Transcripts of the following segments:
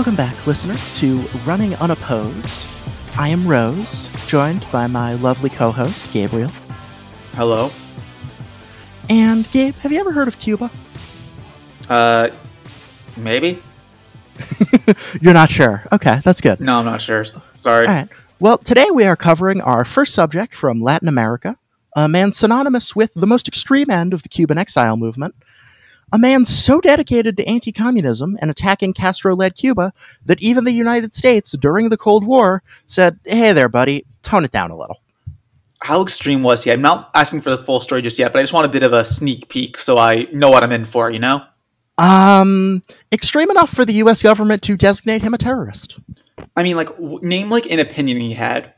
Welcome back, listener, to Running Unopposed. I am Rose, joined by my lovely co host, Gabriel. Hello. And, Gabe, have you ever heard of Cuba? Uh, maybe? You're not sure. Okay, that's good. No, I'm not sure. Sorry. All right. Well, today we are covering our first subject from Latin America, a man synonymous with the most extreme end of the Cuban exile movement, a man so dedicated to anti communism and attacking Castro led Cuba that even the United States, during the Cold War, said, hey there, buddy, tone it down a little. How extreme was he? I'm not asking for the full story just yet, but I just want a bit of a sneak peek so I know what I'm in for, you know? Um, extreme enough for the U.S. government to designate him a terrorist. I mean, like, w- name like an opinion he had.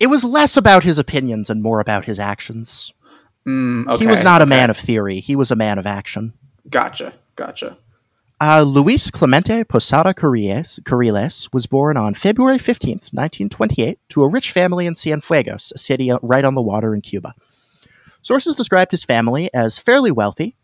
It was less about his opinions and more about his actions. Mm, okay, he was not a okay. man of theory, he was a man of action. Gotcha, gotcha. Uh, Luis Clemente Posada Carriles, Carriles was born on February 15th, 1928, to a rich family in Cienfuegos, a city right on the water in Cuba. Sources described his family as fairly wealthy.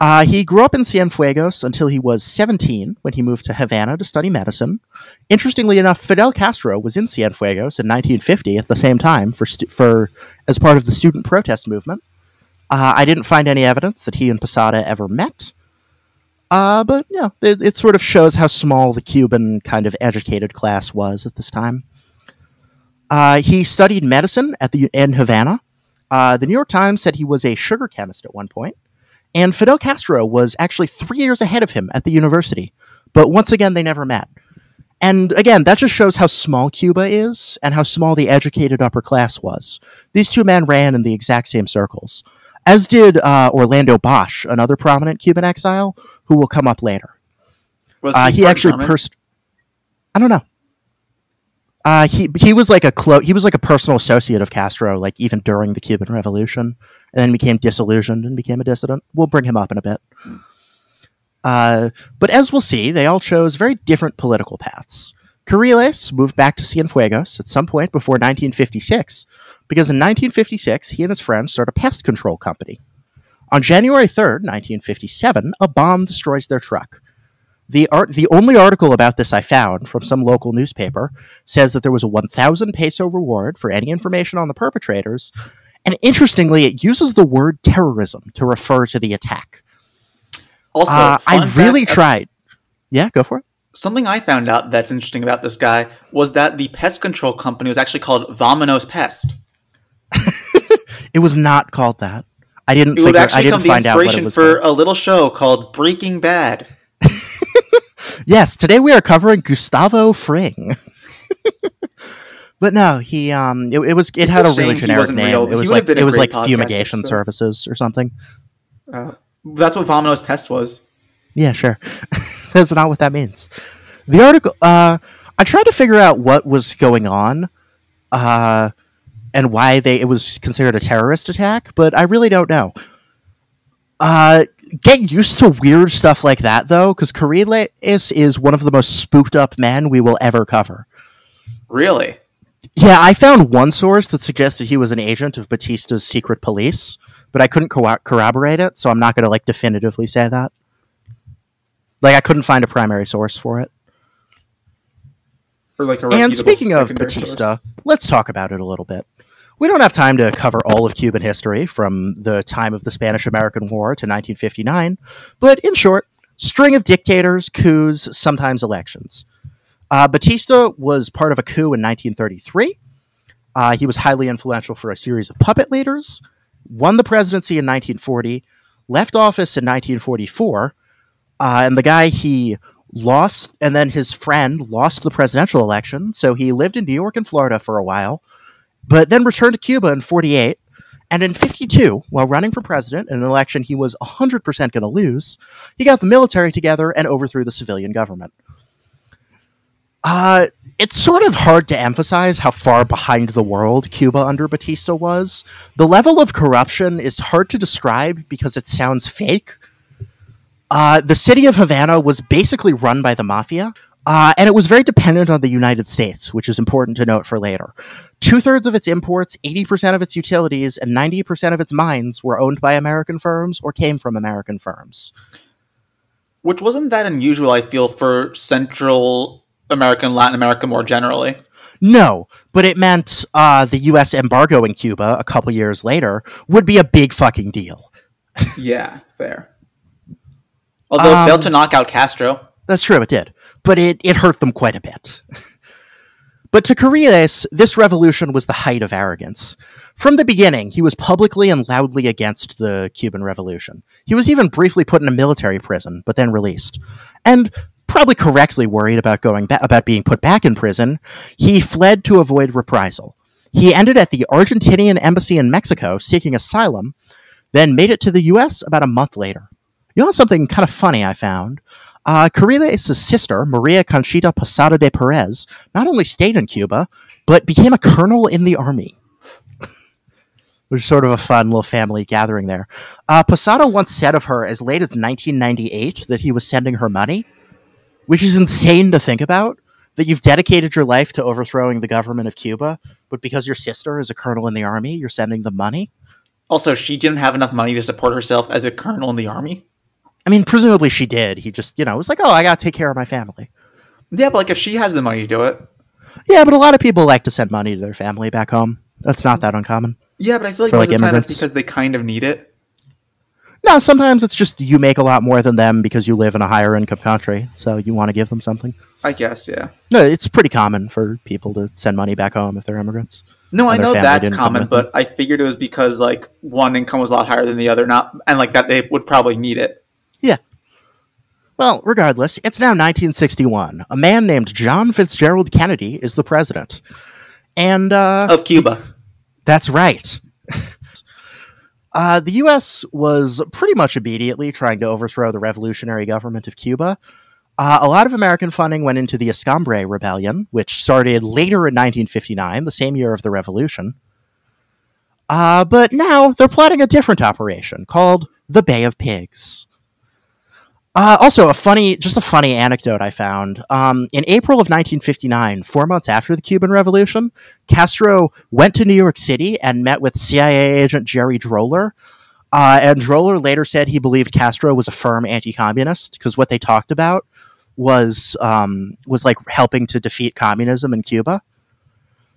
Uh, he grew up in Cienfuegos until he was 17 when he moved to Havana to study medicine. Interestingly enough, Fidel Castro was in Cienfuegos in 1950 at the same time for, stu- for as part of the student protest movement. Uh, I didn't find any evidence that he and Posada ever met. Uh, but yeah, it, it sort of shows how small the Cuban kind of educated class was at this time. Uh, he studied medicine at the in Havana. Uh, the New York Times said he was a sugar chemist at one point, and Fidel Castro was actually three years ahead of him at the university. But once again, they never met. And again, that just shows how small Cuba is and how small the educated upper class was. These two men ran in the exact same circles, as did uh, Orlando Bosch, another prominent Cuban exile, who will come up later. Was Uh, he actually pers- I don't know. Uh, he he was like a clo- he was like a personal associate of Castro, like even during the Cuban Revolution, and then became disillusioned and became a dissident. We'll bring him up in a bit. Uh, but as we'll see, they all chose very different political paths. Carriles moved back to Cienfuegos at some point before 1956, because in 1956 he and his friends start a pest control company. On January 3rd, 1957, a bomb destroys their truck. The art, the only article about this I found from some local newspaper says that there was a 1,000 peso reward for any information on the perpetrators, and interestingly, it uses the word terrorism to refer to the attack. Also, Uh, I really tried. Yeah, go for it. Something I found out that's interesting about this guy was that the pest control company was actually called Vamonos Pest. It was not called that. I didn't It would figure. I actually didn't become the find out what it inspiration for called. a little show called Breaking Bad. Yes, today we are covering Gustavo Fring. but no, he um, it, it was it had a a really generic name. real. It was like it was like fumigation services or something. Uh, that's what Vamonos Pest was. Yeah, sure. That's not what that means. The article, uh, I tried to figure out what was going on, uh, and why they it was considered a terrorist attack, but I really don't know. Uh, get used to weird stuff like that though, because Carriles is one of the most spooked up men we will ever cover. Really? Yeah, I found one source that suggested he was an agent of Batista's secret police, but I couldn't co- corroborate it, so I'm not going to like definitively say that. Like, I couldn't find a primary source for it. Or like a And speaking of secondary source? Batista, let's talk about it a little bit. We don't have time to cover all of Cuban history from the time of the Spanish American War to 1959, but in short, string of dictators, coups, sometimes elections. Uh, Batista was part of a coup in 1933. Uh, he was highly influential for a series of puppet leaders, won the presidency in 1940, left office in 1944, uh, and the guy he lost, and then his friend lost the presidential election. So he lived in New York and Florida for a while, but then returned to Cuba in 48. And in 52, while running for president in an election he was 100% going to lose, he got the military together and overthrew the civilian government. Uh, it's sort of hard to emphasize how far behind the world Cuba under Batista was. The level of corruption is hard to describe because it sounds fake. Uh, the city of Havana was basically run by the mafia, uh, and it was very dependent on the United States, which is important to note for later. Two thirds of its imports, 80% of its utilities, and 90% of its mines were owned by American firms or came from American firms. which wasn't that unusual. I feel for Central America and Latin America more generally. No, but it meant uh, the U.S. embargo in Cuba a couple years later would be a big fucking deal. yeah, fair. Although Um, it failed to knock out Castro. That's true, it did. But it, it hurt them quite a bit. but to Corrientes, this revolution was the height of arrogance. From the beginning, he was publicly and loudly against the Cuban Revolution. He was even briefly put in a military prison, but then released. And probably correctly worried about going ba- about being put back in prison, he fled to avoid reprisal. He ended at the Argentinian embassy in Mexico seeking asylum, then made it to the US about a month later. You know something kind of funny I found? Uh, Corrientes' sister, Maria Conchita Posada de Perez, not only stayed in Cuba, but became a colonel in the army. Which is sort of a fun little family gathering there. Uh, Posada once said of her as late as 1998 that he was sending her money, which is insane to think about. That you've dedicated your life to overthrowing the government of Cuba, but because your sister is a colonel in the army, you're sending them money? Also, she didn't have enough money to support herself as a colonel in the army. I mean, presumably she did. He just, you know, was like, oh, I gotta take care of my family. Yeah, but like if she has the money to do it. Yeah, but a lot of people like to send money to their family back home. That's not that uncommon. Yeah, but I feel like For, most like, of the time it's because they kind of need it. No, sometimes it's just you make a lot more than them because you live in a higher income country, so you want to give them something. I guess, yeah. No, it's pretty common for people to send money back home if they're immigrants. No, I know that's common, with them. but I figured it was because like one income was a lot higher than the other, not and like that they would probably need it. Well, regardless, it's now 1961. A man named John Fitzgerald Kennedy is the president. And uh, Of Cuba. That's right. uh, the U.S. was pretty much immediately trying to overthrow the revolutionary government of Cuba. Uh, a lot of American funding went into the Escambray Rebellion, which started later in 1959, the same year of the revolution. Uh, but now they're plotting a different operation called the Bay of Pigs. Uh, also, a funny, just a funny anecdote I found. Um, in April of 1959, four months after the Cuban Revolution, Castro went to New York City and met with CIA agent Jerry Droller. Uh, and Droller later said he believed Castro was a firm anti-communist because what they talked about was um, was like helping to defeat communism in Cuba.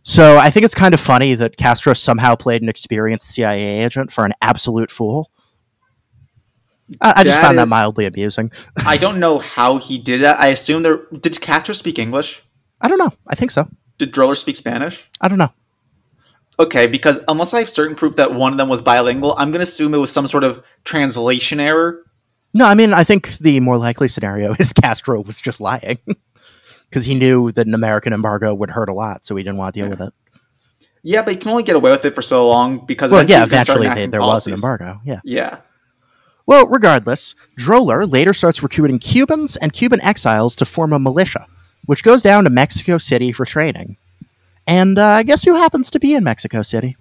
So I think it's kind of funny that Castro somehow played an experienced CIA agent for an absolute fool. I, I just found that mildly amusing. I don't know how he did that. I assume there did Castro speak English? I don't know. I think so. Did Droller speak Spanish? I don't know. Okay, because unless I have certain proof that one of them was bilingual, I'm gonna assume it was some sort of translation error. No, I mean, I think the more likely scenario is Castro was just lying because he knew that an American embargo would hurt a lot, so he didn't want to deal with it. Yeah, but you can only get away with it for so long because Well, yeah, he's gonna start eventually they, there was an embargo. Yeah. Yeah. Well, regardless, Droller later starts recruiting Cubans and Cuban exiles to form a militia, which goes down to Mexico City for training. And uh, guess who happens to be in Mexico City?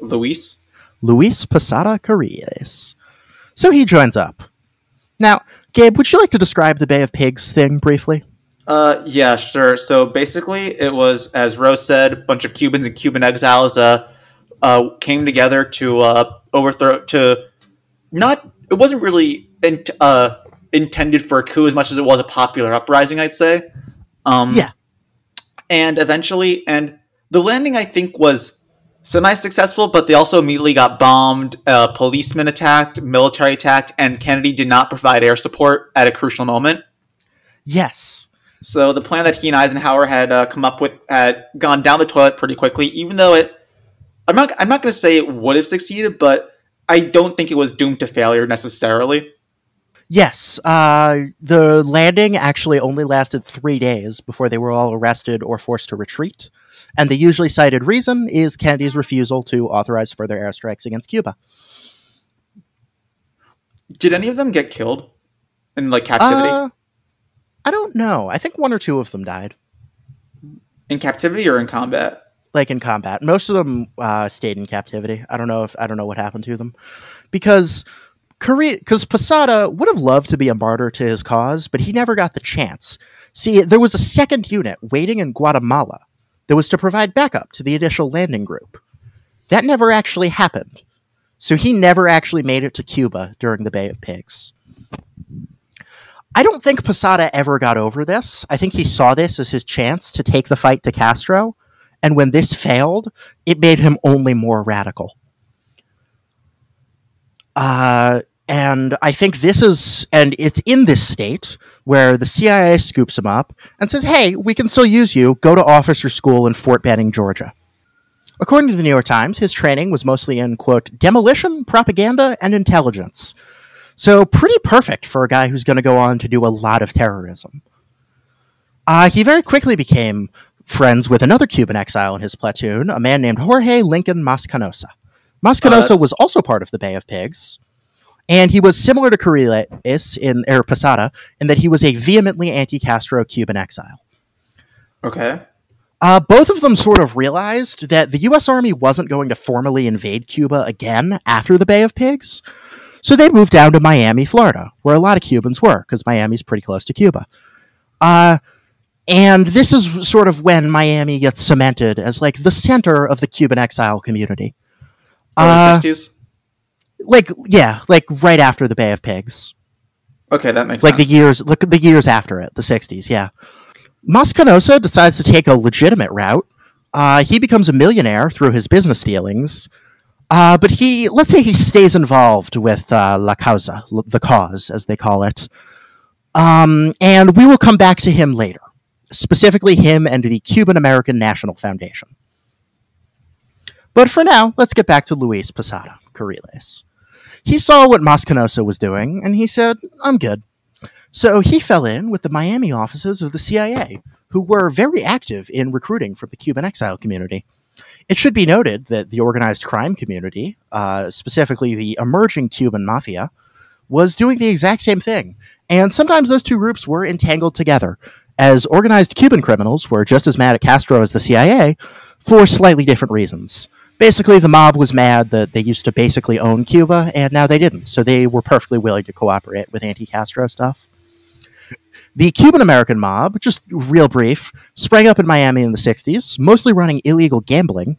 Luis? Luis Posada Carriles. So he joins up. Now, Gabe, would you like to describe the Bay of Pigs thing briefly? Uh, yeah, sure. So basically, it was, as Rose said, a bunch of Cubans and Cuban exiles uh, uh, came together to uh, overthrow, to not, it wasn't really int- uh, intended for a coup as much as it was a popular uprising, I'd say. Um, Yeah. And eventually, and the landing, I think, was semi successful, but they also immediately got bombed, uh, policemen attacked, military attacked, and Kennedy did not provide air support at a crucial moment. Yes. So the plan that he and Eisenhower had uh, come up with had gone down the toilet pretty quickly. Even though it, I'm not, I'm not going to say it would have succeeded, but I don't think it was doomed to failure necessarily. Yes, uh, the landing actually only lasted three days before they were all arrested or forced to retreat. And the usually cited reason is Kennedy's refusal to authorize further airstrikes against Cuba. Did any of them get killed in like captivity? Uh, I don't know. I think one or two of them died, in captivity or in combat? Like in combat. Most of them uh, stayed in captivity. I don't know if I don't know what happened to them because Korea, because Posada would have loved to be a martyr to his cause, but he never got the chance. See, there was a second unit waiting in Guatemala that was to provide backup to the initial landing group. That never actually happened. So he never actually made it to Cuba during the Bay of Pigs. I don't think Posada ever got over this. I think he saw this as his chance to take the fight to Castro, and when this failed, it made him only more radical. Uh, and I think this is, and it's in this state where the CIA scoops him up and says, hey, we can still use you. Go to officer school in Fort Benning, Georgia. According to the New York Times, his training was mostly in, quote, demolition, propaganda, and intelligence. So, pretty perfect for a guy who's going to go on to do a lot of terrorism. Uh, he very quickly became friends with another Cuban exile in his platoon, a man named Jorge Lincoln Mas Canosa. Mascanosa Oh, was also part of the Bay of Pigs, and he was similar to Curiles in or Posada in that he was a vehemently anti-Castro Cuban exile. Okay. Uh, both of them sort of realized that the U.S. Army wasn't going to formally invade Cuba again after the Bay of Pigs, so they moved down to Miami, Florida, where a lot of Cubans were, because Miami's pretty close to Cuba. Uh, and this is sort of when Miami gets cemented as like the center of the Cuban exile community. Oh, Uh, the 60s? like yeah, like right after the Bay of Pigs. Okay, that makes like the sense. years look the years after it the 60s yeah Mas Canosa decides to take a legitimate route uh, he becomes a millionaire through his business dealings uh, but he let's say he stays involved with uh, la causa the cause as they call it um, and we will come back to him later specifically him and the cuban american national foundation but for now let's get back to luis posada Carriles. he saw what Mas Canosa was doing and he said i'm good so he fell in with the Miami offices of the CIA, who were very active in recruiting from the Cuban exile community. It should be noted that the organized crime community, uh, specifically the emerging Cuban mafia, was doing the exact same thing. And sometimes those two groups were entangled together, as organized Cuban criminals were just as mad at Castro as the CIA for slightly different reasons. Basically, the mob was mad that they used to basically own Cuba, and now they didn't, so they were perfectly willing to cooperate with anti Castro stuff. The Cuban American mob, just real brief, sprang up in Miami in the 60s, mostly running illegal gambling.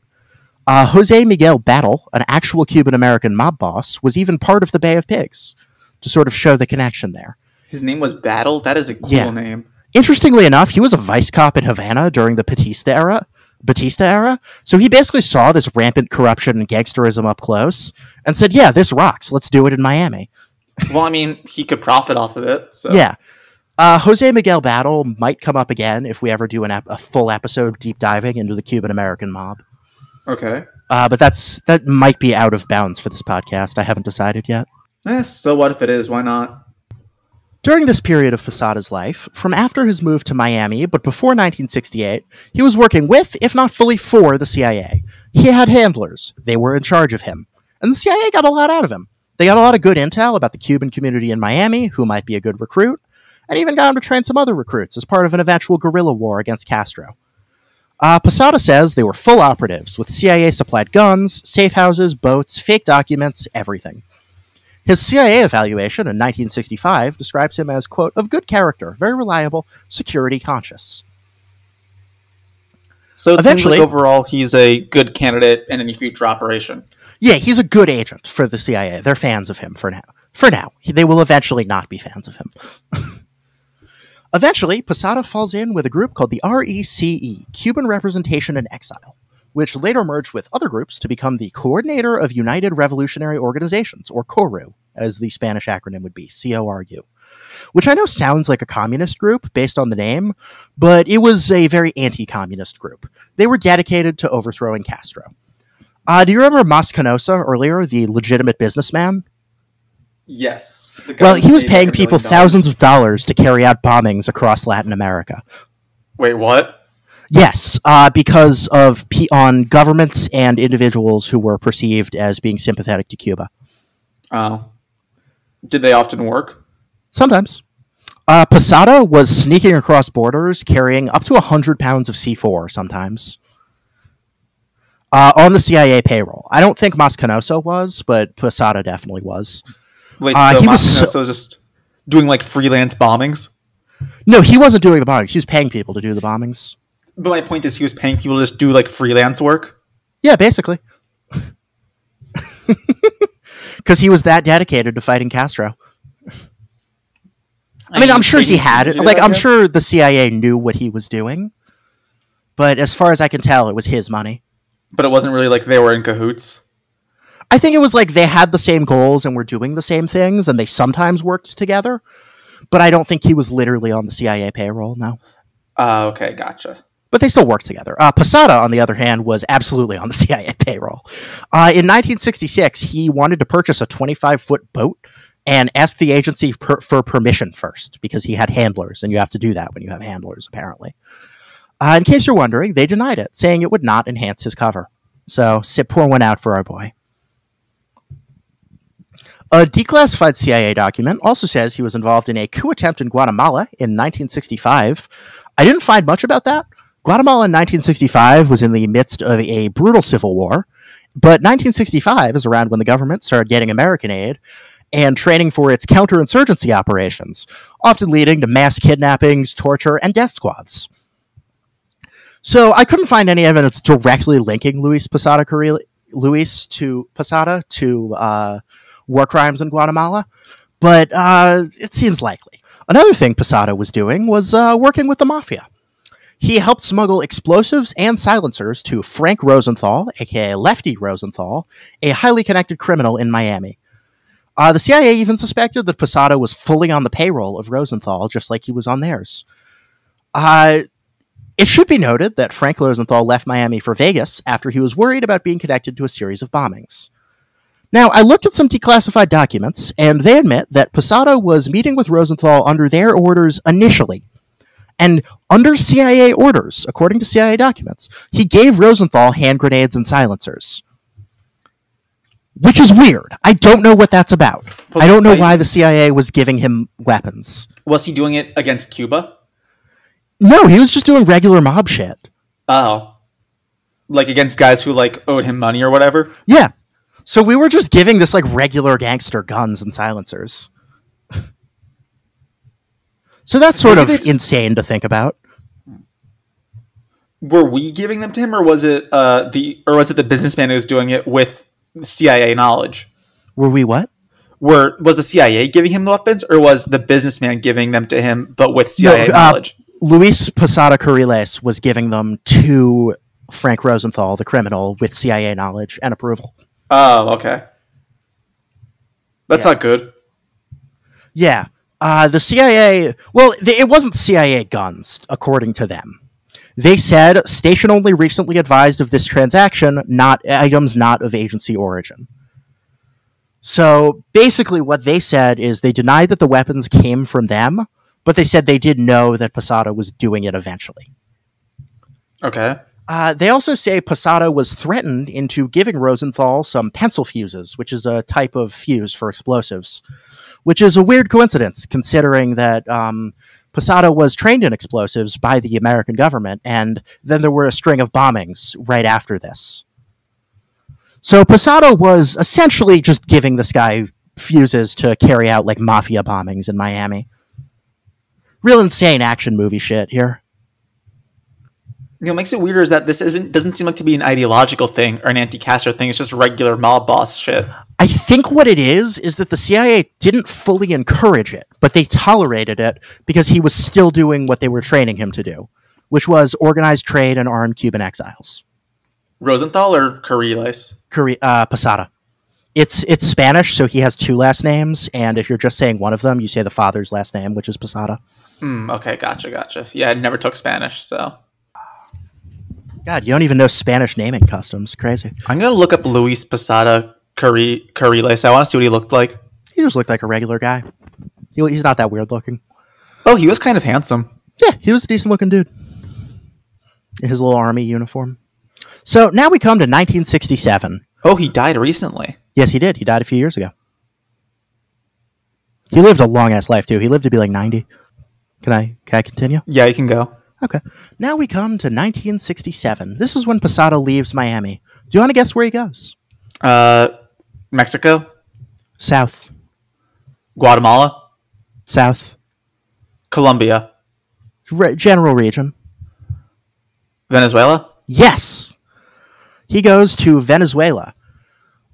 Uh, Jose Miguel Battle, an actual Cuban American mob boss, was even part of the Bay of Pigs to sort of show the connection there. His name was Battle? That is a cool Yeah. name. Interestingly enough, he was a vice cop in Havana during the Batista era. Batista era. So he basically saw this rampant corruption and gangsterism up close and said, "Yeah, this rocks. Let's do it in Miami." Well, I mean, he could profit off of it. So Yeah. Uh, Jose Miguel Battle might come up again if we ever do a full episode deep diving into the Cuban American mob. Okay. Uh, but that's that might be out of bounds for this podcast. I haven't decided yet. Eh, so what if it is? Why not? During this period of Posada's life, from after his move to Miami, but before 1968, he was working with, if not fully for, the CIA. He had handlers. They were in charge of him. And the CIA got a lot out of him. They got a lot of good intel about the Cuban community in Miami, who might be a good recruit, and even got him to train some other recruits as part of an eventual guerrilla war against Castro. Uh, Posada says they were full operatives, with CIA supplied guns, safe houses, boats, fake documents, everything. His CIA evaluation in 1965 describes him as, quote, of good character, very reliable, security conscious. So Eventually- like overall he's a good candidate in any future operation. Yeah, he's a good agent for the CIA. They're fans of him for now. For now. They will eventually not be fans of him. eventually, Posada falls in with a group called the RECE, Cuban Representation in Exile, which later merged with other groups to become the Coordinator of United Revolutionary Organizations, or CORU, as the Spanish acronym would be, C O R U. Which I know sounds like a communist group based on the name, but it was a very anti communist group. They were dedicated to overthrowing Castro. Uh, do you remember Mas Canosa earlier, the legitimate businessman? Yes. Well, he was paid like paying people million dollars. thousands of dollars to carry out bombings across Latin America. Wait, what? Yes, uh, because of pe on governments and individuals who were perceived as being sympathetic to Cuba. Oh. Did they often work? Sometimes. Uh, Posada was sneaking across borders carrying up to 100 pounds of C4 sometimes. Uh, on the CIA payroll. I don't think Mas Canosa was, but Posada definitely was. Wait, Uh, so he was so- just doing like freelance bombings? No, he wasn't doing the bombings. He was paying people to do the bombings. But my point is he was paying people to just do like freelance work? Yeah, basically. Because he was that dedicated to fighting Castro. I mean, I'm sure he had it. Like, that, I'm yeah? sure the CIA knew what he was doing. But as far as I can tell, it was his money. But it wasn't really like they were in cahoots. I think it was like they had the same goals and were doing the same things, and they sometimes worked together. But I don't think he was literally on the CIA payroll. No. Uh, okay, gotcha. But they still work together. Uh, Posada, on the other hand, was absolutely on the CIA payroll. Uh, in 1966, he wanted to purchase a 25 foot boat and asked the agency per- for permission first because he had handlers, and you have to do that when you have handlers, apparently. Uh, in case you're wondering, they denied it, saying it would not enhance his cover. So, sit pour one out for our boy. A declassified CIA document also says he was involved in a coup attempt in Guatemala in 1965. I didn't find much about that. Guatemala in 1965 was in the midst of a brutal civil war, but 1965 is around when the government started getting American aid and training for its counterinsurgency operations, often leading to mass kidnappings, torture, and death squads. So I couldn't find any evidence directly linking Luis Posada Carril- Luis to Posada to uh, war crimes in Guatemala, but uh, it seems likely. Another thing Posada was doing was uh, working with the mafia. He helped smuggle explosives and silencers to Frank Rosenthal, aka Lefty Rosenthal, a highly connected criminal in Miami. Uh, the CIA even suspected that Posada was fully on the payroll of Rosenthal, just like he was on theirs. Uh, it should be noted that Frank Rosenthal left Miami for Vegas after he was worried about being connected to a series of bombings. Now, I looked at some declassified documents, and they admit that Posada was meeting with Rosenthal under their orders initially. And under CIA orders, according to CIA documents, he gave Rosenthal hand grenades and silencers. Which is weird. I don't know what that's about. I don't know why the CIA was giving him weapons. Was he doing it against Cuba? No, he was just doing regular mob shit. Oh, like against guys who like owed him money or whatever. Yeah. So we were just giving this like regular gangster guns and silencers. So that's sort Maybe of just- insane to think about. Were we giving them to him, or was it uh, the or was it the businessman who was doing it with CIA knowledge? Were we what? Were was the CIA giving him the weapons, or was the businessman giving them to him, but with CIA uh, knowledge? Luis Posada Carriles was giving them to Frank Rosenthal, the criminal, with CIA knowledge and approval. Oh, okay. That's Yeah. not good. Yeah. Uh, the CIA, well, th- it wasn't CIA guns, according to them. They said station only recently advised of this transaction, not items not of agency origin. So basically, what they said is they denied that the weapons came from them, but they said they did know that Posada was doing it eventually. Okay. Uh, they also say Posada was threatened into giving Rosenthal some pencil fuses, which is a type of fuse for explosives, which is a weird coincidence considering that um, Posada was trained in explosives by the American government, and then there were a string of bombings right after this. So Posada was essentially just giving this guy fuses to carry out like mafia bombings in Miami. Real insane action movie shit here. You know, what makes it weirder is that this isn't doesn't seem like to be an ideological thing or an anti-Castro thing. It's just regular mob boss shit. I think what it is is that the CIA didn't fully encourage it, but they tolerated it because he was still doing what they were training him to do, which was organized trade and arm Cuban exiles. Rosenthal or Carriles? Curi- uh, Posada. It's it's Spanish, so he has two last names, and if you're just saying one of them, you say the father's last name, which is Posada. Hmm. Okay. Gotcha. Gotcha. Yeah, I never took Spanish, so God, you don't even know Spanish naming customs. Crazy. I'm gonna look up Luis Posada Cari- Carriles. I want to see what he looked like. He just looked like a regular guy. He, he's not that weird looking. Oh, he was kind of handsome. Yeah, he was a decent looking dude. In his little army uniform. So now we come to 1967. Oh, he died recently. Yes, he did. He died a few years ago. He lived a long ass life too. He lived to be like 90. Can I can I continue? Yeah, you can go. Okay. Now we come to 1967. This is when Posada leaves Miami. Do you want to guess where he goes? Uh, Mexico, South. Guatemala, South. Colombia, Re- general region. Venezuela. Yes. He goes to Venezuela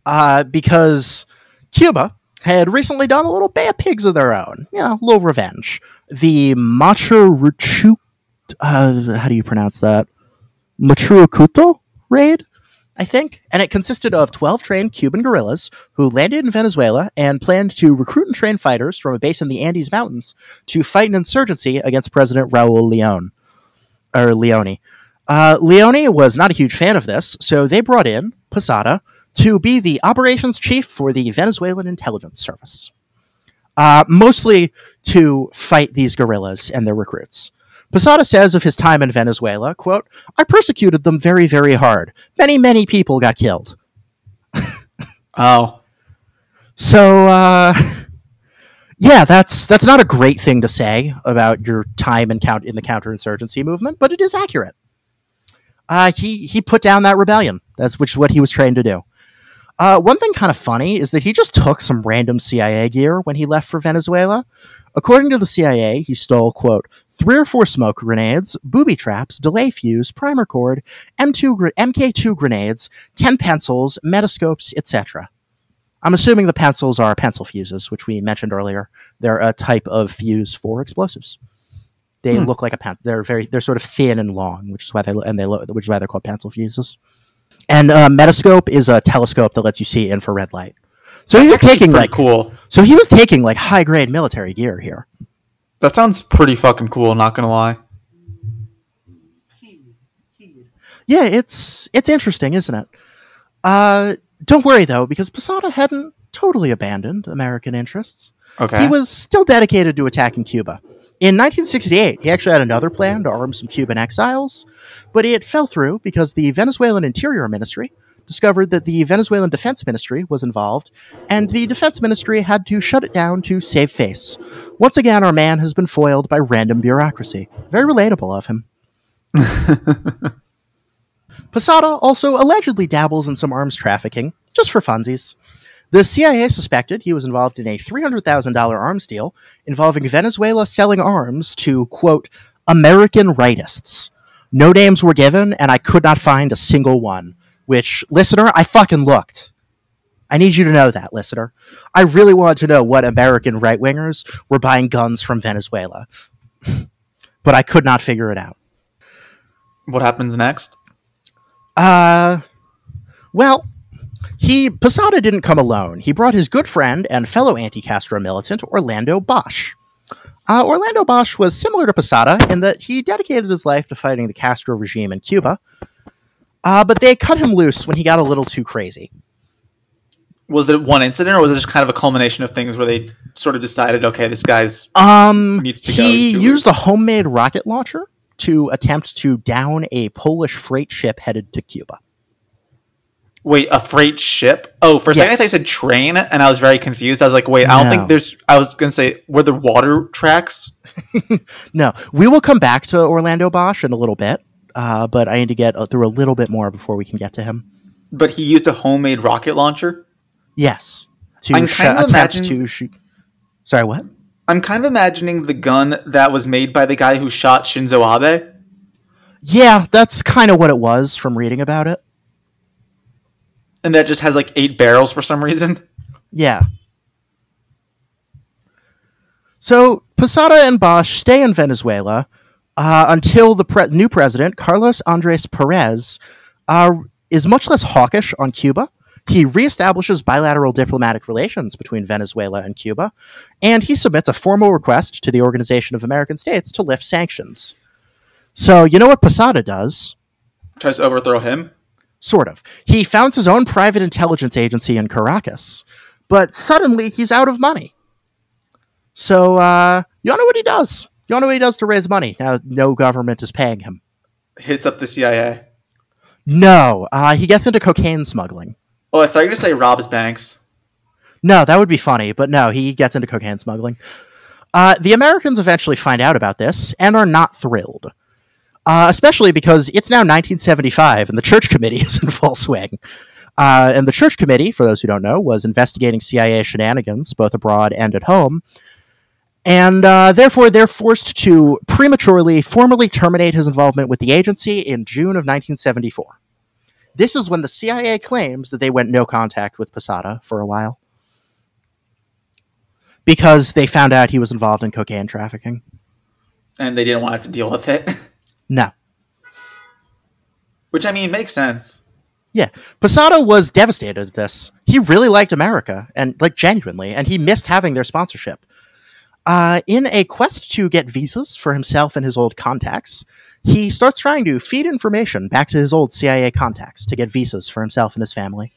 uh, because Cuba had recently done a little Bay of Pigs of their own. You know, a little revenge. The Machuruchu, uh, how do you pronounce that? Machurucuto raid, I think. And it consisted of 12 trained Cuban guerrillas who landed in Venezuela and planned to recruit and train fighters from a base in the Andes Mountains to fight an insurgency against President Raul Leon. Or Leone. Uh, Leoni was not a huge fan of this, so they brought in Posada to be the operations chief for the Venezuelan intelligence service, uh, mostly to fight these guerrillas and their recruits. Posada says of his time in Venezuela, quote, I persecuted them very, very hard. Many, many people got killed. Oh, So, uh, yeah, that's that's not a great thing to say about your time in count in the counterinsurgency movement, but it is accurate. Uh, he he put down that rebellion. That's which is what he was trained to do. Uh, one thing kind of funny is that he just took some random CIA gear when he left for Venezuela. According to the CIA, he stole quote three or four smoke grenades, booby traps, delay fuse, primer cord, M2 gr- MK2 grenades, ten pencils, metascopes, etc. I'm assuming the pencils are pencil fuses, which we mentioned earlier. They're a type of fuse for explosives. They Hmm. look like a pen. They're very. They're sort of thin and long, which is why they and they lo- which is why they're called pencil fuses. And uh, Metascope is a telescope that lets you see infrared light. So he was taking like cool. so he was taking like high grade military gear here. That sounds pretty fucking cool. Not gonna lie. Yeah, it's it's interesting, isn't it? Uh, don't worry though, because Posada hadn't totally abandoned American interests. Okay. He was still dedicated to attacking Cuba. In 1968, he actually had another plan to arm some Cuban exiles, but it fell through because the Venezuelan Interior Ministry discovered that the Venezuelan Defense Ministry was involved, and the Defense Ministry had to shut it down to save face. Once again, our man has been foiled by random bureaucracy. Very relatable of him. Posada also allegedly dabbles in some arms trafficking, just for funsies. The CIA suspected he was involved in a $300,000 arms deal involving Venezuela selling arms to, quote, American rightists. No names were given, and I could not find a single one. Which, listener, I fucking looked. I need you to know that, listener. I really wanted to know what American right wingers were buying guns from Venezuela. but I could not figure it out. what happens next? Uh, well, he Posada didn't come alone. He brought his good friend and fellow anti-Castro militant Orlando Bosch. Uh, Orlando Bosch was similar to Posada in that he dedicated his life to fighting the Castro regime in Cuba. Uh, but they cut him loose when he got a little too crazy. Was it one incident, or was it just kind of a culmination of things where they sort of decided, okay, this guy's Um, Needs to go, he he's too used a homemade rocket launcher to attempt to down a Polish freight ship headed to Cuba. wait a freight ship? Oh, for a second I thought you said train, and I was very confused. I was like, wait, I don't No. think there's. I was gonna say, were there water tracks? No, we will come back to Orlando Bosch in a little bit, uh, but I need to get uh, through a little bit more before we can get to him. But he used a homemade rocket launcher. Yes, to I'm sh- kind of attempt imagine- to shoot. Sorry, what? I'm kind of imagining the gun that was made by the guy who shot Shinzo Abe. Yeah, that's kind of what it was from reading about it. and that just has like eight barrels for some reason. Yeah. So Posada and Bosch stay in Venezuela uh, until the pre- new president, Carlos Andres Perez, uh, is much less hawkish on Cuba. He reestablishes bilateral diplomatic relations between Venezuela and Cuba, and he submits a formal request to the Organization of American States to lift sanctions. So, you know what Posada does? Tries to overthrow him. Sort of. He founds his own private intelligence agency in Caracas, but suddenly he's out of money. So, uh, you know what he does? You know what he does to raise money now no government is paying him? Hits up the CIA. No, uh, he gets into cocaine smuggling. Oh, I thought you were gonna say robs banks. No, that would be funny, but no, he gets into cocaine smuggling. Uh, the Americans eventually find out about this and are not thrilled, uh, especially because it's now 1975 and the Church Committee is in full swing. Uh, and the Church Committee, for those who don't know, was investigating CIA shenanigans both abroad and at home. And uh, therefore, they're forced to prematurely, formally terminate his involvement with the agency in June of 1974. This is when the CIA claims that they went no contact with Posada for a while. because they found out he was involved in cocaine trafficking. And they didn't want to have to deal with it. No. Which I mean makes sense. Yeah, Posada was devastated at this. He really liked America, and like genuinely, and he missed having their sponsorship. Uh, in a quest to get visas for himself and his old contacts, he starts trying to feed information back to his old CIA contacts to get visas for himself and his family.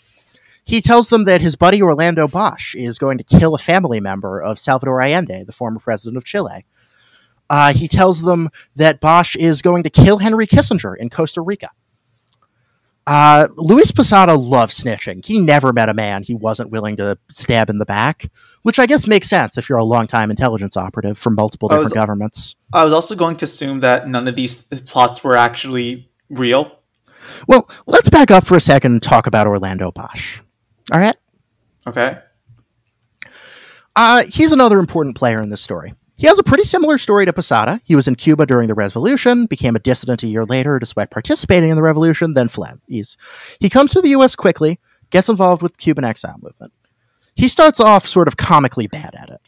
He tells them that his buddy Orlando Bosch is going to kill a family member of Salvador Allende, the former president of Chile. Uh, he tells them that Bosch is going to kill Henry Kissinger in Costa Rica. Uh, Luis Posada loves snitching. He never met a man he wasn't willing to stab in the back, which I guess makes sense if you're a longtime intelligence operative from multiple I different was- governments. I was also going to assume that none of these plots were actually real. Well, let's back up for a second and talk about Orlando Bosch. All right? Okay. Uh, he's another important player in this story. He has a pretty similar story to Posada. He was in Cuba during the revolution, became a dissident a year later despite participating in the revolution, then fled. He's, he comes to the U.S. quickly, gets involved with the Cuban exile movement. He starts off sort of comically bad at it.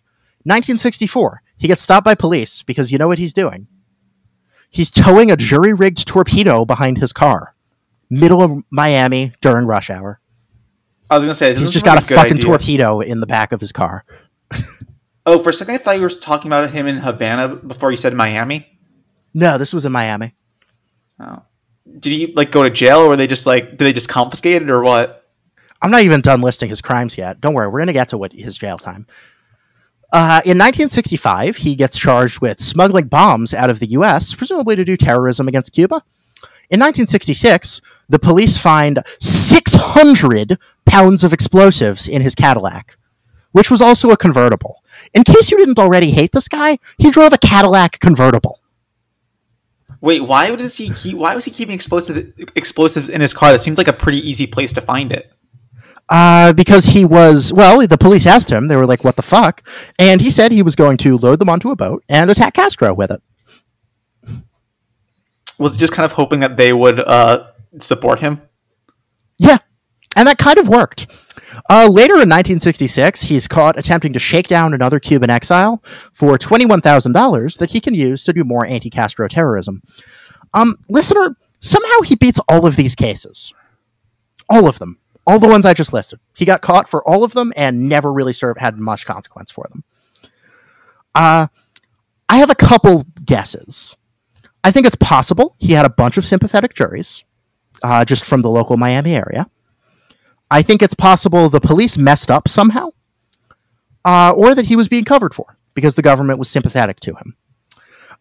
1964, he gets stopped by police because you know what he's doing? He's towing a jury rigged torpedo behind his car, middle of Miami during rush hour. I was gonna say this He's just got a fucking idea. torpedo in the back of his car. Oh, for a second I thought you were talking about him in Havana before you said Miami. No, this was in Miami. Oh. Did he like go to jail or were they just like did they just confiscate it or what? I'm not even done listing his crimes yet. Don't worry, we're going to get to what his jail time. Uh, in 1965, he gets charged with smuggling bombs out of the U.S., presumably to do terrorism against Cuba. In 1966, the police find 600 pounds of explosives in his Cadillac, which was also a convertible. In case you didn't already hate this guy, he drove a Cadillac convertible. Wait, why does he keep why was he keeping explosive explosives in his car? That seems like a pretty easy place to find it. Uh, because he was, well, the police asked him, they were like, what the fuck? And he said he was going to load them onto a boat and attack Castro with it. Was just kind of hoping that they would uh, support him. Yeah, and that kind of worked. Uh, later in 1966, he's caught attempting to shake down another Cuban exile for $21,000 that he can use to do more anti Castro terrorism. Um, listener, somehow he beats all of these cases. All of them. All the ones I just listed. He got caught for all of them and never really served, had much consequence for them. Uh, I have a couple guesses. I think it's possible he had a bunch of sympathetic juries, uh, just from the local Miami area. I think it's possible the police messed up somehow, uh, or that he was being covered for because the government was sympathetic to him.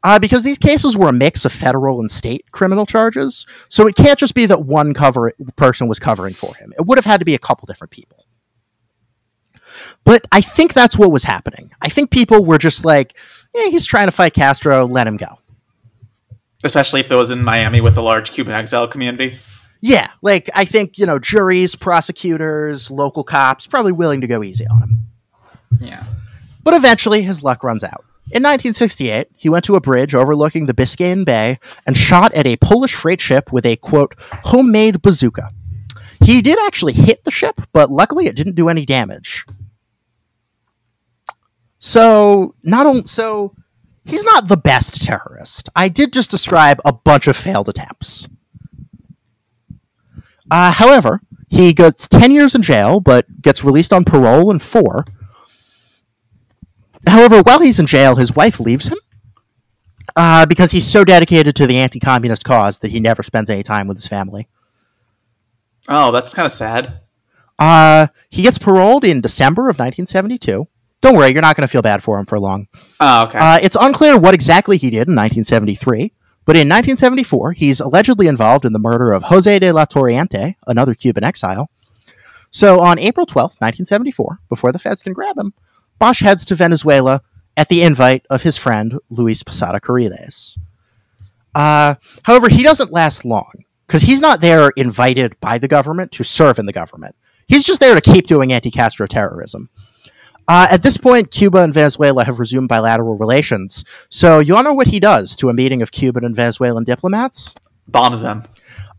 Uh, because these cases were a mix of federal and state criminal charges, so it can't just be that one cover person was covering for him. It would have had to be a couple different people. But I think that's what was happening. I think people were just like, "Yeah, he's trying to fight Castro. Let him go." Especially if it was in Miami with a large Cuban exile community. Yeah, like I think you know juries, prosecutors, local cops probably willing to go easy on him. Yeah. But eventually, his luck runs out. In 1968, he went to a bridge overlooking the Biscayne Bay and shot at a Polish freight ship with a quote homemade bazooka. He did actually hit the ship, but luckily it didn't do any damage. So not only so he's not the best terrorist. I did just describe a bunch of failed attempts. Uh, however, he gets 10 years in jail, but gets released on parole in four. However, while he's in jail, his wife leaves him uh, because he's so dedicated to the anti communist cause that he never spends any time with his family. Oh, that's kind of sad. Uh, he gets paroled in December of 1972. Don't worry, you're not going to feel bad for him for long. Oh, okay. Uh, it's unclear what exactly he did in 1973, but in 1974, he's allegedly involved in the murder of Jose de la Torriente, another Cuban exile. So on April 12th, 1974, before the feds can grab him, Bosch heads to Venezuela at the invite of his friend Luis Posada Carriles. Uh, however, he doesn't last long because he's not there invited by the government to serve in the government. He's just there to keep doing anti Castro terrorism. Uh, at this point, Cuba and Venezuela have resumed bilateral relations. So, you to know what he does to a meeting of Cuban and Venezuelan diplomats? Bombs them.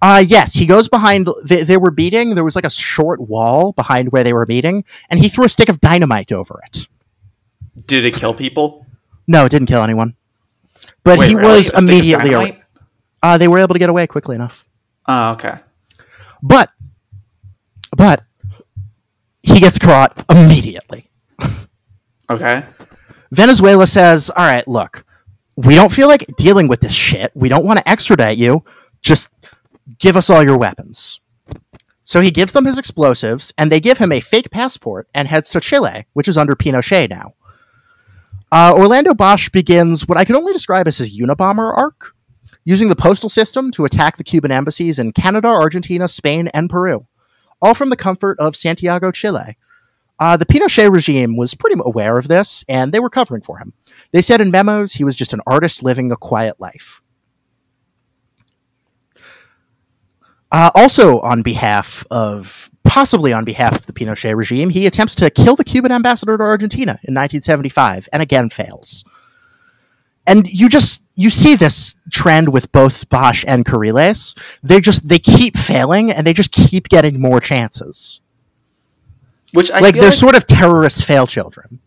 Uh, yes, he goes behind. They, they were meeting. There was like a short wall behind where they were meeting, and he threw a stick of dynamite over it. Did it kill people? No, it didn't kill anyone. But Wait, he really? was immediately. dynamite? Uh, they were able to get away quickly enough. Oh, okay. But, but he gets caught immediately. Okay. Venezuela says, "All right, look, we don't feel like dealing with this shit. We don't want to extradite you. Just give us all your weapons." So he gives them his explosives, and they give him a fake passport and heads to Chile, which is under Pinochet now. Uh, Orlando Bosch begins what I could only describe as his Unabomber arc, using the postal system to attack the Cuban embassies in Canada, Argentina, Spain, and Peru, all from the comfort of Santiago, Chile. Uh, the Pinochet regime was pretty aware of this, and they were covering for him. They said in memos he was just an artist living a quiet life. Uh, also, on behalf of, possibly on behalf of the Pinochet regime, he attempts to kill the Cuban ambassador to Argentina in 1975, and again fails. And you just you see this trend with both Bosch and Carriles. They just they keep failing, and they just keep getting more chances. Which I like they're like, sort of terrorist fail children.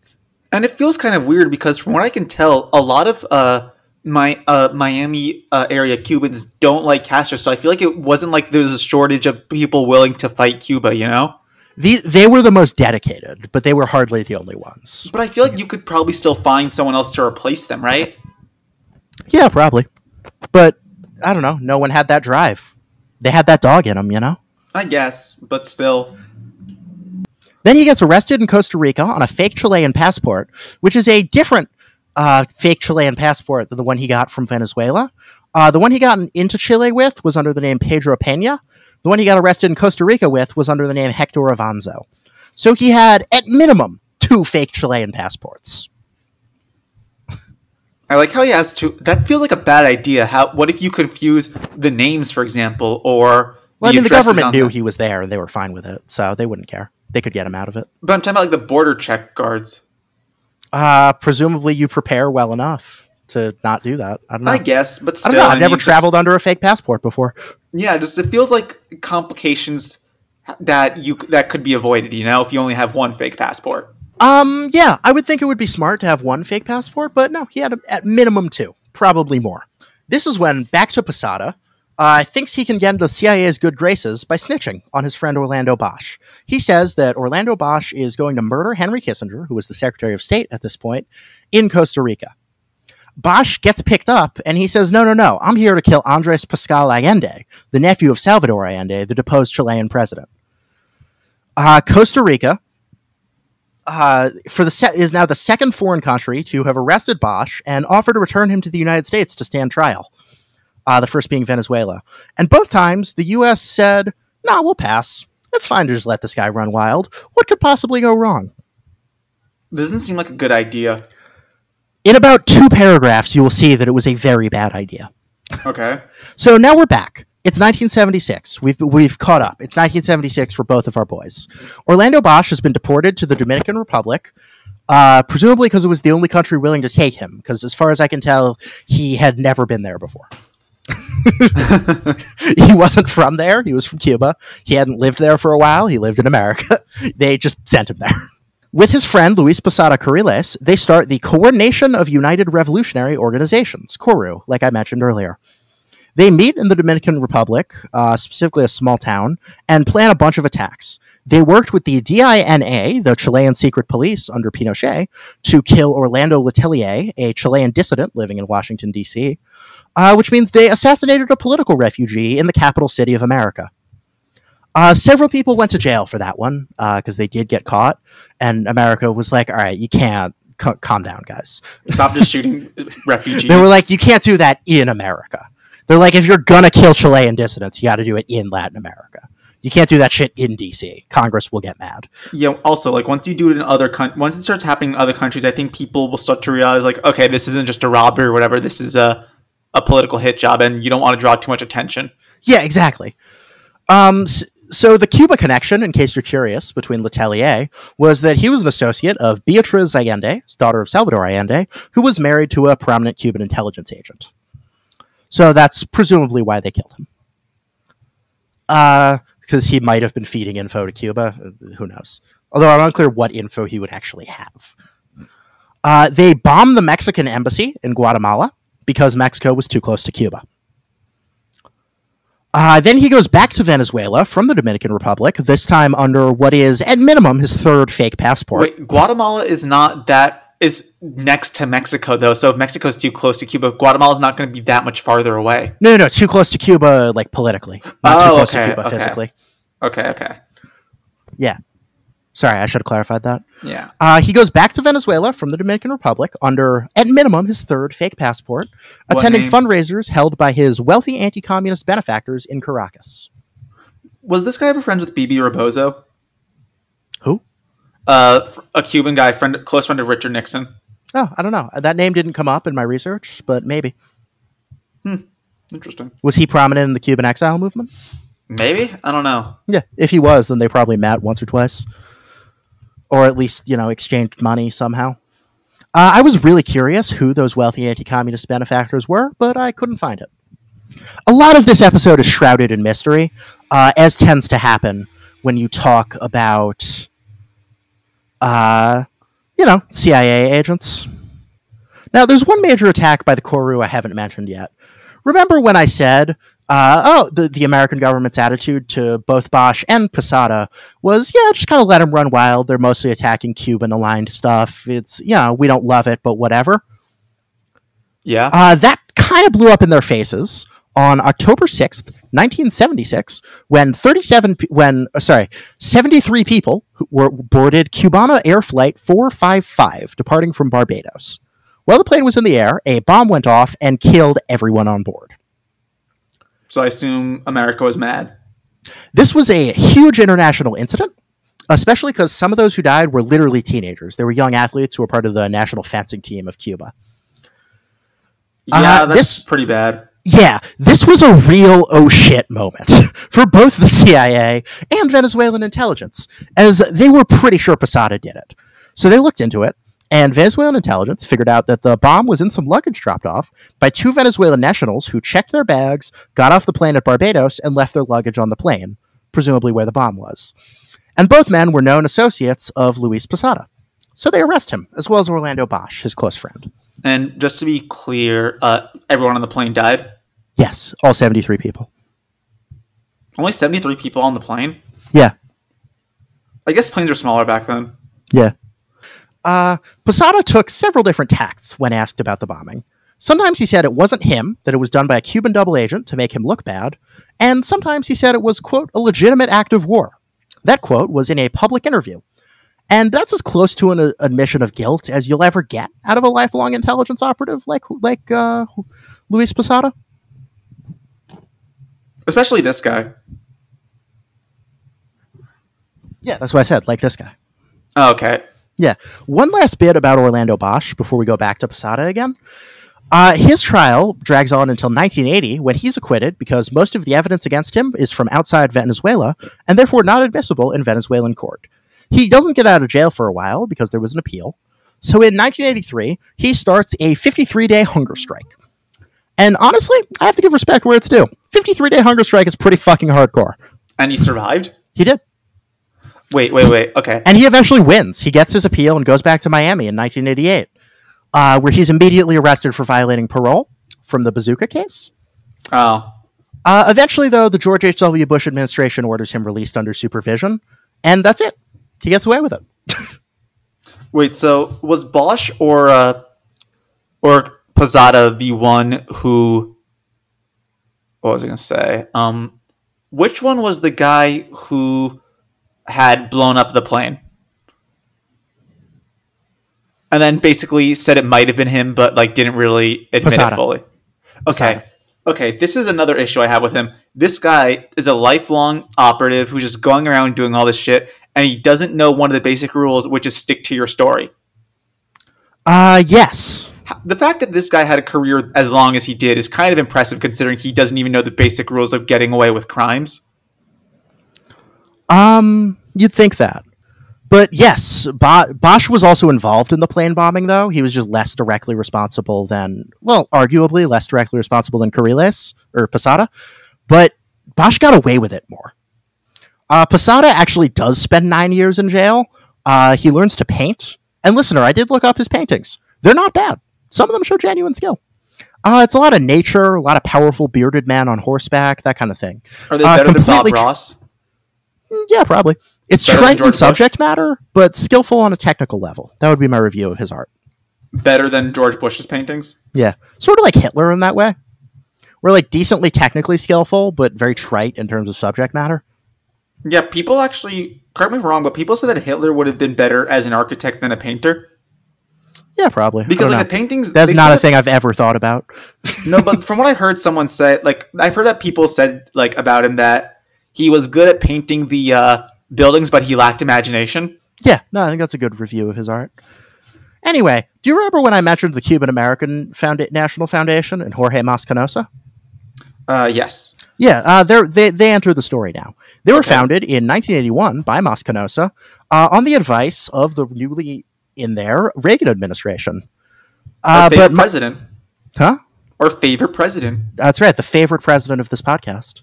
and it feels kind of weird because from what I can tell, a lot of uh my uh Miami uh, area Cubans don't like Castro, so I feel like it wasn't like there was a shortage of people willing to fight Cuba, you know. The, they were the most dedicated, but they were hardly the only ones. But I feel like you could probably still find someone else to replace them, right? Yeah, probably. But I don't know. No one had that drive. They had that dog in them, you know? I guess, but still. Then he gets arrested in Costa Rica on a fake Chilean passport, which is a different uh, fake Chilean passport than the one he got from Venezuela. Uh, the one he got into Chile with was under the name Pedro Pena. The one he got arrested in Costa Rica with was under the name Hector Avanzo. So he had, at minimum, two fake Chilean passports. I like how he has to. That feels like a bad idea. How? What if you confuse the names, for example, or Well, I mean, the government knew them? he was there and they were fine with it, so they wouldn't care. They could get him out of it. But I'm talking about like the border check guards. Uh, presumably, you prepare well enough to not do that. I don't know. I guess, but I don't know. I've never just- traveled under a fake passport before. Yeah, just it feels like complications that you that could be avoided. You know, if you only have one fake passport. Um, yeah, I would think it would be smart to have one fake passport, but no, he had a, at minimum two, probably more. This is when back to Posada uh, thinks he can get into the CIA's good graces by snitching on his friend Orlando Bosch. He says that Orlando Bosch is going to murder Henry Kissinger, who was the Secretary of State at this point, in Costa Rica. Bosch gets picked up and he says, No, no, no, I'm here to kill Andres Pascal Allende, the nephew of Salvador Allende, the deposed Chilean president. Uh, Costa Rica uh, for the set is now the second foreign country to have arrested Bosch and offered to return him to the United States to stand trial. Uh, the first being Venezuela, and both times the U.S. said, "Nah, we'll pass. It's fine to just let this guy run wild. What could possibly go wrong?" Doesn't seem like a good idea. In about two paragraphs, you will see that it was a very bad idea. Okay. So now we're back. It's 1976. We've we've caught up. It's 1976 for both of our boys. Orlando Bosch has been deported to the Dominican Republic, uh, presumably because it was the only country willing to take him. Because as far as I can tell, he had never been there before. he wasn't from there. He was from Cuba. He hadn't lived there for a while. He lived in America. they just sent him there. With his friend Luis Posada Carriles, they start the Coordination of United Revolutionary Organizations, CORU, like I mentioned earlier. They meet in the Dominican Republic, uh, specifically a small town, and plan a bunch of attacks. They worked with the DINA, the Chilean secret police under Pinochet, to kill Orlando Letelier, a Chilean dissident living in Washington, D.C., uh, which means they assassinated a political refugee in the capital city of America. Uh, several people went to jail for that one because they did get caught, and America was like, "All right, you can't c- calm down, guys." Stop just shooting refugees. They were like, "You can't do that in America." They're like, "If you're gonna kill Chilean dissidents, you got to do it in Latin America. You can't do that shit in DC. Congress will get mad." yeah. Also, like once you do it in other coun- once it starts happening in other countries, I think people will start to realize like, okay, this isn't just a robbery or whatever. This is a a political hit job, and you don't want to draw too much attention. Yeah, exactly. Um, so the Cuba connection, in case you're curious, between Letelier was that he was an associate of Beatriz Allende, daughter of Salvador Allende, who was married to a prominent Cuban intelligence agent. So that's presumably why they killed him. Uh, because he might have been feeding info to Cuba. Uh, Who knows? Although I'm unclear what info he would actually have. Uh, they bombed the Mexican embassy in Guatemala because Mexico was too close to Cuba. Uh, then he goes back to Venezuela from the Dominican Republic, this time under what is, at minimum, his third fake passport. Wait, Guatemala is not that is next to Mexico though. So if Mexico's too close to Cuba, Guatemala's not going to be that much farther away. No, no, no, too close to Cuba, like politically, not too Oh, close okay, to Cuba okay. physically. Okay, okay, Yeah. Sorry, I should have clarified that. yeah. Uh, he goes back to Venezuela from the Dominican Republic under, at minimum, his third fake passport, What attending name? fundraisers held by his wealthy anti communist benefactors in Caracas. Was this guy ever friends with Bebe Rebozo? Who? Uh, a Cuban guy, friend, close friend of Richard Nixon. Oh, I don't know. That name didn't come up in my research, but maybe. Interesting. Was he prominent in the Cuban exile movement? Maybe I don't know. Yeah, if he was, then they probably met once or twice, or at least you know exchanged money somehow. Uh, I was really curious who those wealthy anti-communist benefactors were, but I couldn't find it. A lot of this episode is shrouded in mystery, uh, as tends to happen when you talk about, uh, you know, CIA agents. Now, there's one major attack by the CORU I haven't mentioned yet. Remember when I said, uh, oh, the, the American government's attitude to both Bosch and Posada was, yeah, just kind of let them run wild. They're mostly attacking Cuban aligned stuff. It's, you know, we don't love it, but whatever. Yeah. Uh, that kind of blew up in their faces on October 6th, 1976, when 37, when, uh, sorry, 73 people were boarded Cubana Air Flight 455 departing from Barbados. While the plane was in the air, a bomb went off and killed everyone on board. So I assume America was mad. This was a huge international incident, especially because some of those who died were literally teenagers. They were young athletes who were part of the national fencing team of Cuba. Yeah, Uh, that's this- pretty bad. Yeah, this was a real oh shit moment for both the CIA and Venezuelan intelligence, as they were pretty sure Posada did it. So they looked into it, and Venezuelan intelligence figured out that the bomb was in some luggage dropped off by two Venezuelan nationals who checked their bags, got off the plane at Barbados, and left their luggage on the plane, presumably where the bomb was. And both men were known associates of Luis Posada. So they arrest him, as well as Orlando Bosch, his close friend. And just to be clear, uh, everyone on the plane died. Yes, all 73 people. Only seventy-three people on the plane. Yeah, I guess planes were smaller back then. Yeah. Uh, Posada took several different tacts when asked about the bombing. Sometimes he said it wasn't him, that it was done by a Cuban double agent to make him look bad, and sometimes he said it was, quote, a legitimate act of war. That quote was in a public interview. And that's as close to an uh, admission of guilt as you'll ever get out of a lifelong intelligence operative like like uh, Luis Posada. Especially this guy. Yeah, that's what I said, like this guy. Oh, okay. Yeah. One last bit about Orlando Bosch before we go back to Posada again. Uh, his trial drags on until 1980 when he's acquitted because most of the evidence against him is from outside Venezuela and therefore not admissible in Venezuelan court. He doesn't get out of jail for a while because there was an appeal. So in 1983, he starts a 53 day hunger strike. And honestly, I have to give respect where it's due. 53 day hunger strike is pretty fucking hardcore. And he survived. He did. Wait, wait, wait. Okay. And he eventually wins. He gets his appeal and goes back to Miami in 1988, uh, where he's immediately arrested for violating parole from the bazooka case. Oh, Uh, eventually, though, the George H.W. Bush administration orders him released under supervision, and that's it. He gets away with it. wait. So was Bosch or uh, or Posada the one who? What was I gonna say? Um, which one was the guy who had blown up the plane? And then basically said it might have been him, but like didn't really admit Posada. it fully. Okay. Posada. Okay, this is another issue I have with him. This guy is a lifelong operative who's just going around doing all this shit, and he doesn't know one of the basic rules, which is stick to your story. Uh, yes. The fact that this guy had a career as long as he did is kind of impressive considering he doesn't even know the basic rules of getting away with crimes. Um, you'd think that. But yes, Bo- Bosch was also involved in the plane bombing, though. He was just less directly responsible than, well, arguably less directly responsible than Carriles or Posada. But Bosch got away with it more. Uh, Posada actually does spend nine years in jail. Uh, he learns to paint And listener, I did look up his paintings. They're not bad. Some of them show genuine skill. Uh, it's a lot of nature, a lot of powerful bearded man on horseback, that kind of thing. Are they Uh, better than Bob Ross? Mm, Yeah, probably. It's Better trite in George Bush? subject matter, but skillful on a technical level. That would be my review of his art. Better than George Bush's paintings? Yeah, sort of like Hitler in that way. We're like decently technically skillful, but very trite in terms of subject matter. Yeah, people actually correct me if I'm wrong, but people said that Hitler would have been better as an architect than a painter Yeah, probably. Because like know. the paintings. that's not a thing I've ever thought about. no, but from what I heard, someone say like I've heard that people said like about him that he was good at painting the uh, buildings, but he lacked imagination. Yeah, no, I think that's a good review of his art. Anyway, do you remember when I mentioned the Cuban American Founda- National Foundation and Jorge Mas Canosa? Uh, yes. Yeah, uh, they they enter the story now. They were Okay. founded in 1981 by Mas Canosa uh, on the advice of the newly in there Reagan administration. Uh, favorite but Ma- president. huh? Our favorite president. That's right, the favorite president of this podcast.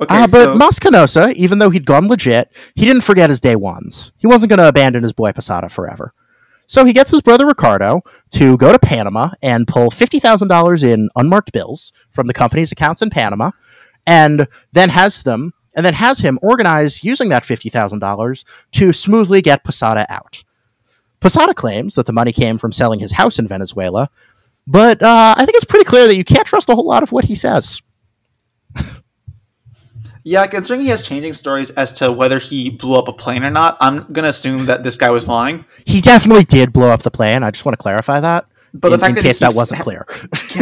Okay, Uh, but so Mas Canosa, even though he'd gone legit, he didn't forget his day ones. He wasn't going to abandon his boy Posada forever. So he gets his brother Ricardo to go to Panama and pull $50,000 in unmarked bills from the company's accounts in Panama and then has them and then has him organize using that $50,000 to smoothly get Posada out. Posada claims that the money came from selling his house in Venezuela, but uh, I think it's pretty clear that you can't trust a whole lot of what he says. yeah, considering he has changing stories as to whether he blew up a plane or not, I'm gonna assume that this guy was lying. He definitely did blow up the plane. I just want to clarify that. But the in, fact in that case that wasn't ha- clear,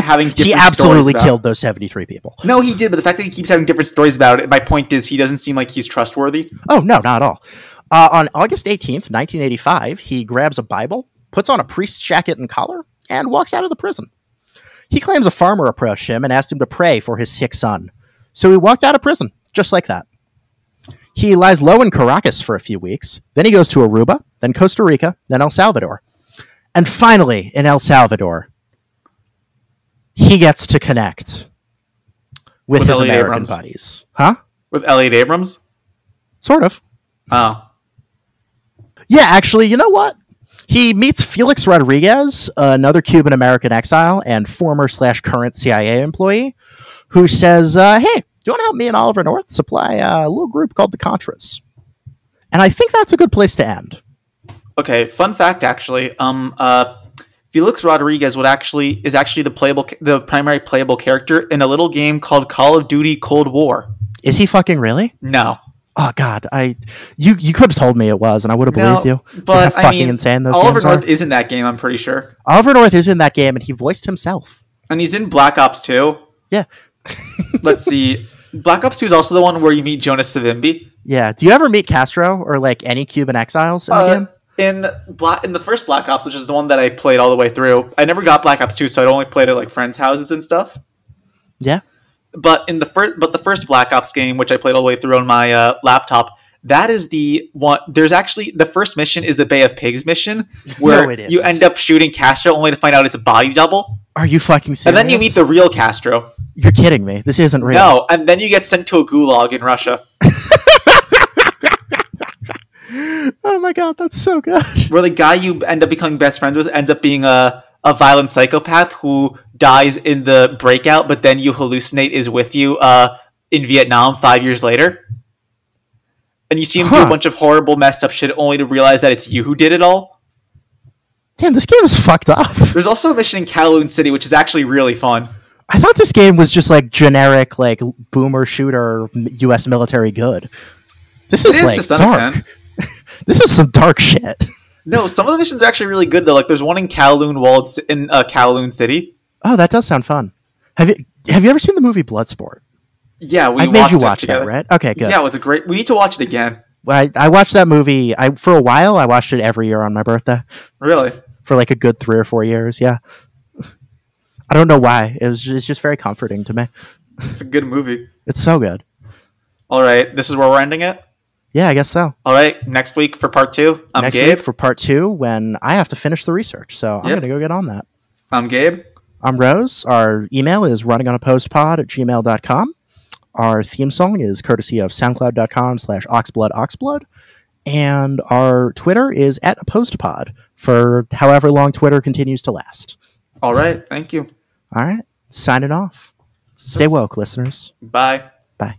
Having he absolutely about- killed those 73 people. No, he did, but the fact that he keeps having different stories about it, my point is he doesn't seem like he's trustworthy. Oh, no, not at all. Uh, on August 18th, 1985, he grabs a Bible, puts on a priest's jacket and collar, and walks out of the prison. He claims a farmer approached him and asked him to pray for his sick son. So he walked out of prison, just like that. He lies low in Caracas for a few weeks. Then he goes to Aruba, then Costa Rica, then El Salvador. And finally, in El Salvador, he gets to connect with, With his Elliott American Abrams. buddies. Huh? With Elliott Abrams? Sort of. Oh. Yeah, actually, you know what? He meets Felix Rodriguez, another Cuban American exile and former slash current CIA employee, who says, uh, "Hey, do you want to help me and Oliver North supply a little group called the Contras?" And I think that's a good place to end. Okay, fun fact actually. Um uh Felix Rodriguez would actually is actually the playable the primary playable character in a little game called Call of Duty Cold War. Is he fucking really? No. Oh God, I you you could have told me it was, and I would have No, believed you. But how I fucking mean, insane those Oliver North are. is in that game, I'm pretty sure. Oliver North is in that game, and he voiced himself. And he's in Black Ops 2. Yeah, Let's see. Black Ops 2 is also the one where you meet Jonas Savimbi. yeah. Do you ever meet Castro or like any Cuban exiles in the Uh, game? in Black in the first Black Ops, which is the one that I played all the way through. I never got Black Ops 2, so I'd only played at like friends' houses and stuff. Yeah. But in the first but the first Black Ops game, which I played all the way through on my uh, laptop, that is the one there's actually the first mission is the Bay of Pigs mission where it you end up shooting Castro only to find out it's a body double. Are you fucking serious? And then you meet the real Castro. You're kidding me. This isn't real. No, and then you get sent to a gulag in Russia. Oh my god, that's so good. where the guy you end up becoming best friends with ends up being a, a violent psychopath who dies in the breakout, but then you hallucinate is with you uh, in Vietnam five years later. And you see him do a bunch of horrible, messed up shit only to realize that it's you who did it all. Damn, this game is fucked up. There's also a mission in Kowloon City, which is actually really fun. I thought this game was just like generic, like boomer shooter, U.S. military good. This is is like dark. This is some dark shit. No, some of the missions are actually really good though. Like there's one in Kowloon Walled in uh, Kowloon City. Oh, that does sound fun. Have you have you ever seen the movie Bloodsport? Yeah, we I made watched you watch that, right? Okay, good. Yeah, it was a great. We need to watch it again. I, I watched that movie. I for a while. I watched it every year on my birthday Really. For like a good three or four years. Yeah. I don't know why. It was just, it's just very comforting to me. It's a good movie. It's so good. All right, this is where we're ending it. Yeah, I guess so. All right, next week for part two. I'm Next Gabe. week for part two when I have to finish the research. So I'm Yep. to go get on that. I'm Gabe. I'm Rose. Our email is runningunopposedpod at gmail.com. Our theme song is courtesy of soundcloud.com slash oxblood oxblood. And our Twitter is at OpposedPod for however long Twitter continues to last. All right. Thank you. All right. Signing off. Stay woke, listeners. Bye. Bye.